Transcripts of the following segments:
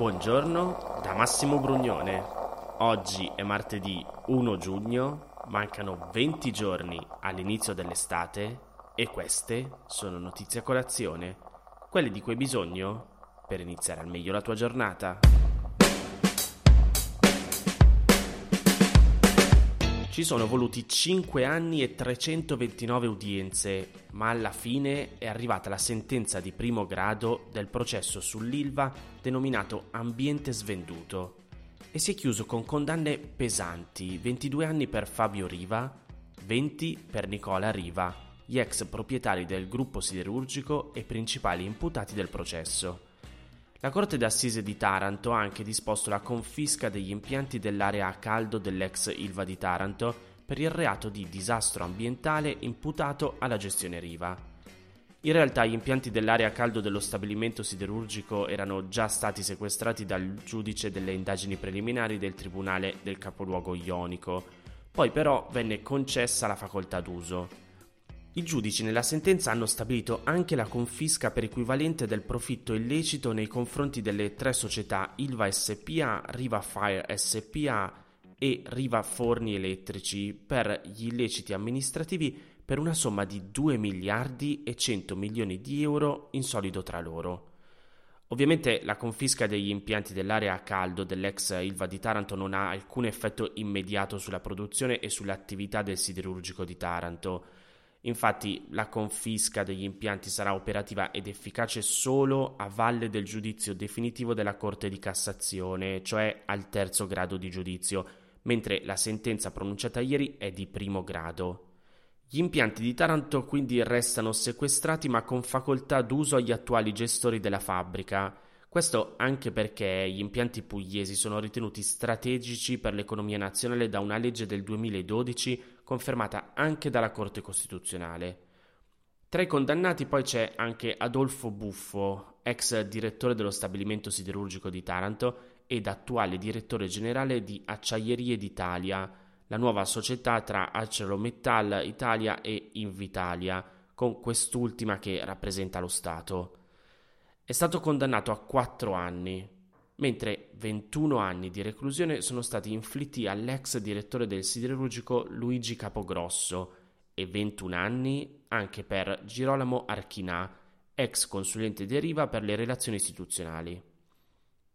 Buongiorno da Massimo Brugnone. Oggi è martedì 1 giugno, mancano 20 giorni all'inizio dell'estate e queste sono notizie a colazione, quelle di cui hai bisogno per iniziare al meglio la tua giornata. Ci sono voluti 5 anni e 329 udienze, ma alla fine è arrivata la sentenza di primo grado del processo sull'Ilva denominato Ambiente Svenduto e si è chiuso con condanne pesanti, 22 anni per Fabio Riva, 20 per Nicola Riva, gli ex proprietari del gruppo siderurgico e principali imputati del processo. La Corte d'Assise di Taranto ha anche disposto la confisca degli impianti dell'area a caldo dell'ex Ilva di Taranto per il reato di disastro ambientale imputato alla gestione Riva. In realtà gli impianti dell'area a caldo dello stabilimento siderurgico erano già stati sequestrati dal giudice delle indagini preliminari del Tribunale del capoluogo ionico, poi però venne concessa la facoltà d'uso. I giudici nella sentenza hanno stabilito anche la confisca per equivalente del profitto illecito nei confronti delle tre società Ilva SPA, Riva Fire SPA e Riva Forni Elettrici per gli illeciti amministrativi per una somma di 2 miliardi e 100 milioni di euro in solido tra loro. Ovviamente la confisca degli impianti dell'area a caldo dell'ex Ilva di Taranto non ha alcun effetto immediato sulla produzione e sull'attività del siderurgico di Taranto Infatti la confisca degli impianti sarà operativa ed efficace solo a valle del giudizio definitivo della Corte di Cassazione, cioè al terzo grado di giudizio, mentre la sentenza pronunciata ieri è di primo grado. Gli impianti di Taranto quindi restano sequestrati ma con facoltà d'uso agli attuali gestori della fabbrica. Questo anche perché gli impianti pugliesi sono ritenuti strategici per l'economia nazionale da una legge del 2012 confermata anche dalla Corte Costituzionale. Tra i condannati poi c'è anche Adolfo Buffo, ex direttore dello stabilimento siderurgico di Taranto ed attuale direttore generale di Acciaierie d'Italia, la nuova società tra ArcelorMittal Italia e Invitalia, con quest'ultima che rappresenta lo Stato. È stato condannato a quattro anni, mentre 21 anni di reclusione sono stati inflitti all'ex direttore del siderurgico Luigi Capogrosso e 21 anni anche per Girolamo Archinà, ex consulente di Riva per le relazioni istituzionali.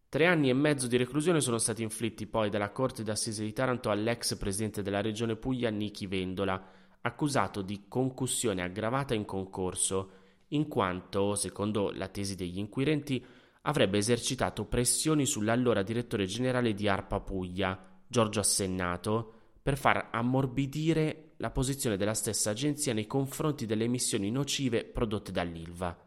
Tre anni e mezzo di reclusione sono stati inflitti poi dalla Corte d'Assise di Taranto all'ex presidente della regione Puglia Nichi Vendola, accusato di concussione aggravata in concorso in quanto, secondo la tesi degli inquirenti, avrebbe esercitato pressioni sull'allora direttore generale di ARPA Puglia, Giorgio Assennato, per far ammorbidire la posizione della stessa agenzia nei confronti delle emissioni nocive prodotte dall'ILVA.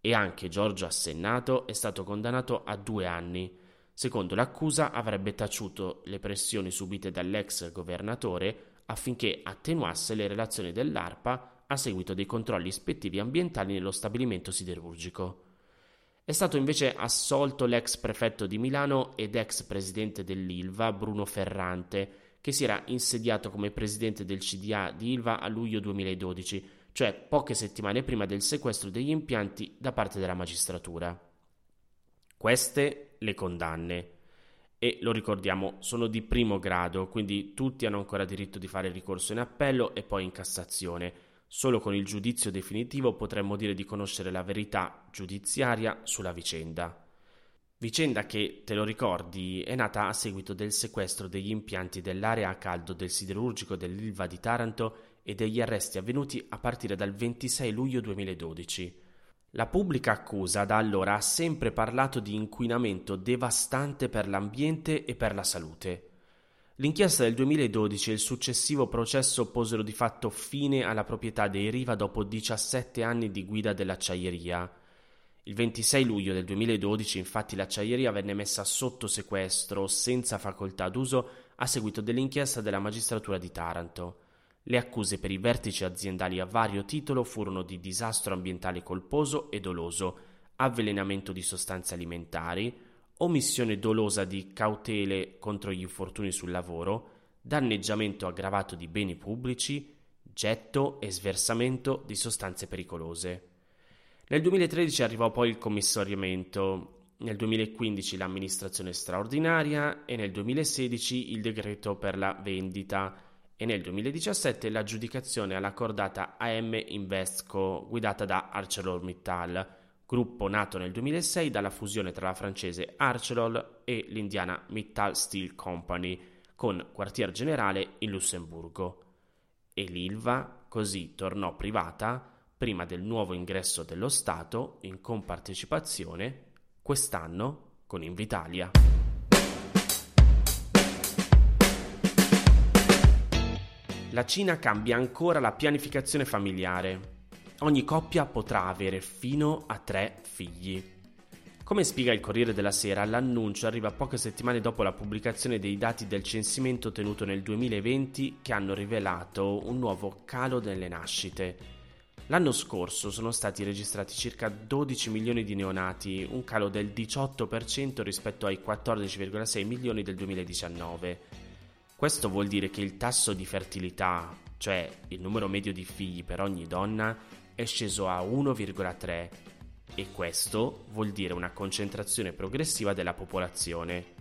E anche Giorgio Assennato è stato condannato a due anni. Secondo l'accusa avrebbe taciuto le pressioni subite dall'ex governatore affinché attenuasse le relazioni dell'ARPA a seguito dei controlli ispettivi ambientali nello stabilimento siderurgico. È stato invece assolto l'ex prefetto di Milano ed ex presidente dell'Ilva, Bruno Ferrante, che si era insediato come presidente del CDA di Ilva a luglio 2012, cioè poche settimane prima del sequestro degli impianti da parte della magistratura. Queste le condanne. E lo ricordiamo, sono di primo grado, quindi tutti hanno ancora diritto di fare ricorso in appello e poi in Cassazione. Solo con il giudizio definitivo potremmo dire di conoscere la verità giudiziaria sulla vicenda. Vicenda che, te lo ricordi, è nata a seguito del sequestro degli impianti dell'area a caldo del siderurgico dell'Ilva di Taranto e degli arresti avvenuti a partire dal 26 luglio 2012. La pubblica accusa da allora ha sempre parlato di inquinamento devastante per l'ambiente e per la salute. L'inchiesta del 2012 e il successivo processo posero di fatto fine alla proprietà dei Riva dopo 17 anni di guida dell'acciaieria. Il 26 luglio del 2012 infatti l'acciaieria venne messa sotto sequestro senza facoltà d'uso a seguito dell'inchiesta della magistratura di Taranto. Le accuse per i vertici aziendali a vario titolo furono di disastro ambientale colposo e doloso, avvelenamento di sostanze alimentari, omissione dolosa di cautele contro gli infortuni sul lavoro, danneggiamento aggravato di beni pubblici, getto e sversamento di sostanze pericolose. Nel 2013 arrivò poi il commissariamento. nel 2015 l'amministrazione straordinaria e nel 2016 il decreto per la vendita e nel 2017 l'aggiudicazione alla cordata AM Investco guidata da ArcelorMittal, gruppo nato nel 2006 dalla fusione tra la francese Arcelor e l'indiana Mittal Steel Company, con quartier generale in Lussemburgo. E l'Ilva così tornò privata prima del nuovo ingresso dello Stato in compartecipazione quest'anno con Invitalia. La Cina cambia ancora la pianificazione familiare. Ogni coppia potrà avere fino a tre figli. Come spiega il Corriere della Sera, l'annuncio arriva poche settimane dopo la pubblicazione dei dati del censimento tenuto nel 2020 che hanno rivelato un nuovo calo nelle nascite. L'anno scorso sono stati registrati circa 12 milioni di neonati, un calo del 18% rispetto ai 14,6 milioni del 2019. Questo vuol dire che il tasso di fertilità, cioè il numero medio di figli per ogni donna, è sceso a 1,3 e questo vuol dire una concentrazione progressiva della popolazione.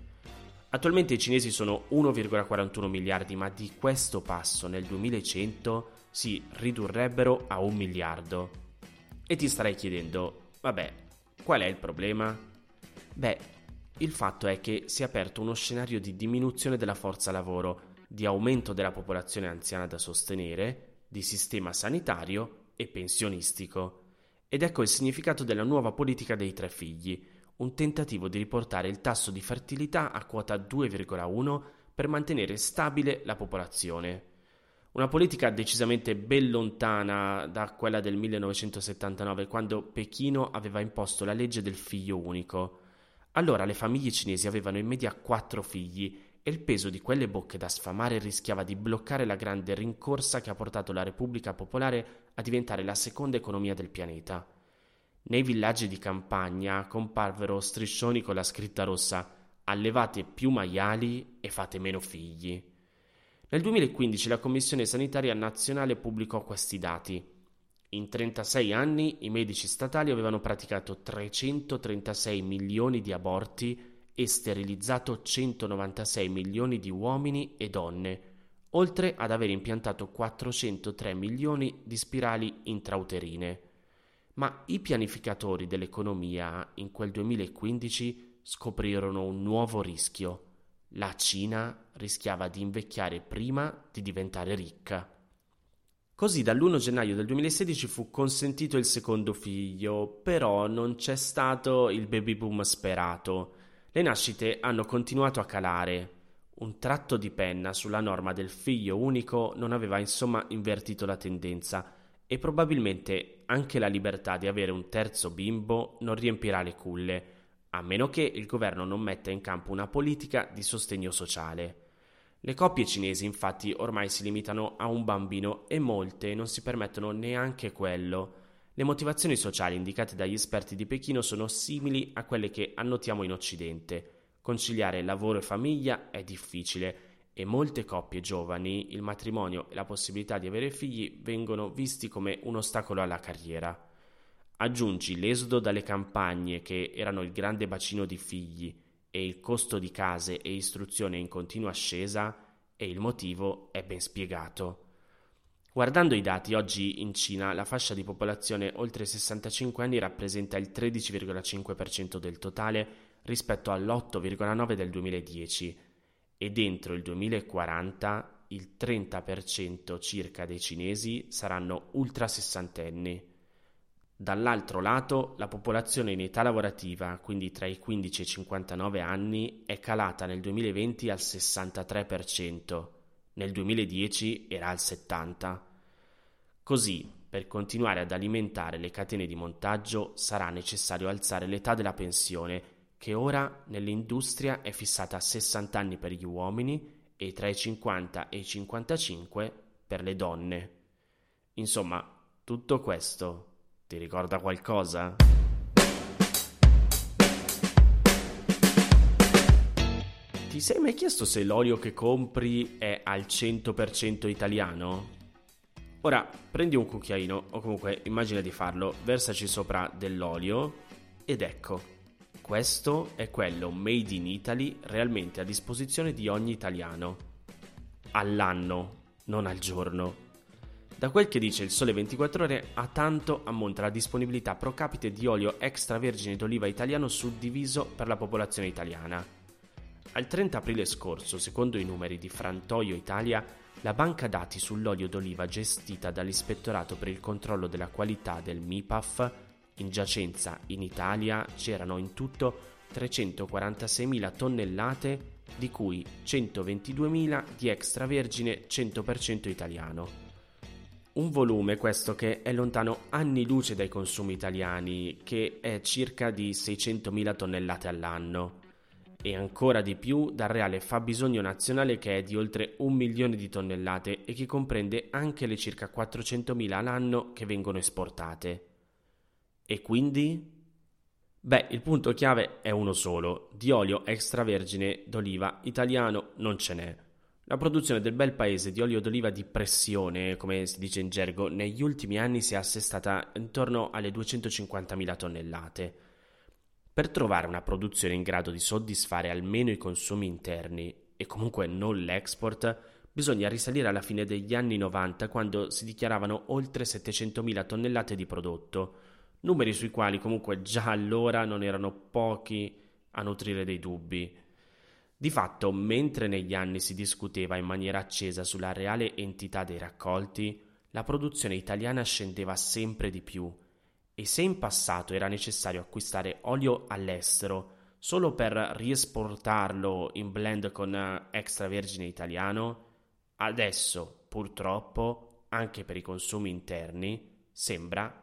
Attualmente i cinesi sono 1,41 miliardi, ma di questo passo nel 2100 si ridurrebbero a un miliardo. E ti starei chiedendo, vabbè, qual è il problema? Beh, il fatto è che si è aperto uno scenario di diminuzione della forza lavoro, di aumento della popolazione anziana da sostenere, di sistema sanitario e pensionistico. Ed ecco il significato della nuova politica dei tre figli, un tentativo di riportare il tasso di fertilità a quota 2,1 per mantenere stabile la popolazione. Una politica decisamente ben lontana da quella del 1979, quando Pechino aveva imposto la legge del figlio unico. Allora le famiglie cinesi avevano in media quattro figli e il peso di quelle bocche da sfamare rischiava di bloccare la grande rincorsa che ha portato la Repubblica Popolare a diventare la seconda economia del pianeta. Nei villaggi di campagna comparvero striscioni con la scritta rossa Allevate più maiali e fate meno figli. Nel 2015 la Commissione Sanitaria Nazionale pubblicò questi dati. In 36 anni i medici statali avevano praticato 336 milioni di aborti e sterilizzato 196 milioni di uomini e donne, oltre ad aver impiantato 403 milioni di spirali intrauterine. Ma i pianificatori dell'economia in quel 2015 scoprirono un nuovo rischio la Cina rischiava di invecchiare prima di diventare ricca. Così dall'1 gennaio del 2016 fu consentito il secondo figlio, però non c'è stato il baby boom sperato. Le nascite hanno continuato a calare. Un tratto di penna sulla norma del figlio unico non aveva insomma invertito la tendenza e probabilmente anche la libertà di avere un terzo bimbo non riempirà le culle a meno che il governo non metta in campo una politica di sostegno sociale. Le coppie cinesi infatti ormai si limitano a un bambino e molte non si permettono neanche quello. Le motivazioni sociali indicate dagli esperti di Pechino sono simili a quelle che annotiamo in Occidente. Conciliare lavoro e famiglia è difficile e molte coppie giovani il matrimonio e la possibilità di avere figli vengono visti come un ostacolo alla carriera. Aggiungi l'esodo dalle campagne che erano il grande bacino di figli e il costo di case e istruzione in continua ascesa e il motivo è ben spiegato. Guardando i dati, oggi in Cina la fascia di popolazione oltre 65 anni rappresenta il 13,5% del totale rispetto all'8,9% del 2010 e dentro il 2040 il 30% circa dei cinesi saranno ultra sessantenni. Dall'altro lato, la popolazione in età lavorativa, quindi tra i 15 e i 59 anni, è calata nel 2020 al 63%, nel 2010 era al 70%. Così, per continuare ad alimentare le catene di montaggio, sarà necessario alzare l'età della pensione, che ora nell'industria è fissata a 60 anni per gli uomini e tra i 50 e i 55 per le donne. Insomma, tutto questo ti ricorda qualcosa? Ti sei mai chiesto se l'olio che compri è al 100% italiano? Ora prendi un cucchiaino, o comunque immagina di farlo, versaci sopra dell'olio ed ecco, questo è quello made in Italy realmente a disposizione di ogni italiano. All'anno, non al giorno. Da quel che dice il Sole 24 Ore, a tanto ammonta la disponibilità pro capite di olio extravergine d'oliva italiano suddiviso per la popolazione italiana. Al 30 aprile scorso, secondo i numeri di Frantoio Italia, la banca dati sull'olio d'oliva gestita dall'Ispettorato per il controllo della qualità del MIPAF in giacenza in Italia c'erano in tutto 346.000 tonnellate, di cui 122.000 di extravergine 100% italiano. Un volume questo che è lontano anni luce dai consumi italiani, che è circa di 600.000 tonnellate all'anno, e ancora di più dal reale fabbisogno nazionale che è di oltre un milione di tonnellate e che comprende anche le circa 400.000 all'anno che vengono esportate. E quindi? Beh, il punto chiave è uno solo, di olio extravergine d'oliva italiano non ce n'è. La produzione del bel paese di olio d'oliva di pressione, come si dice in gergo, negli ultimi anni si è assestata intorno alle 250.000 tonnellate. Per trovare una produzione in grado di soddisfare almeno i consumi interni e comunque non l'export, bisogna risalire alla fine degli anni 90 quando si dichiaravano oltre 700.000 tonnellate di prodotto, numeri sui quali comunque già allora non erano pochi a nutrire dei dubbi. Di fatto, mentre negli anni si discuteva in maniera accesa sulla reale entità dei raccolti, la produzione italiana scendeva sempre di più e se in passato era necessario acquistare olio all'estero solo per riesportarlo in blend con extravergine italiano, adesso purtroppo anche per i consumi interni sembra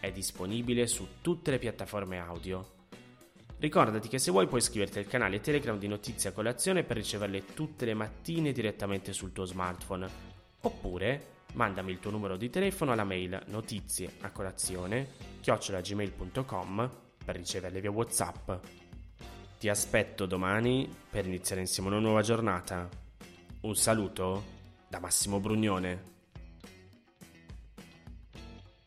È disponibile su tutte le piattaforme audio. Ricordati che se vuoi puoi iscriverti al canale Telegram di Notizie a Colazione per riceverle tutte le mattine direttamente sul tuo smartphone. Oppure mandami il tuo numero di telefono alla mail notizie a colazione chiocciolagmail.com per riceverle via Whatsapp. Ti aspetto domani per iniziare insieme una nuova giornata. Un saluto da Massimo Brugnone.